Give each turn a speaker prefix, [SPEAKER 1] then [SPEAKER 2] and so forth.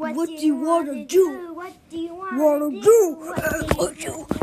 [SPEAKER 1] What,
[SPEAKER 2] What
[SPEAKER 1] do
[SPEAKER 2] do you
[SPEAKER 1] wanna
[SPEAKER 2] wanna do?
[SPEAKER 1] What do you wanna, do? What do you
[SPEAKER 2] uh, uh,
[SPEAKER 1] wanna do? What do you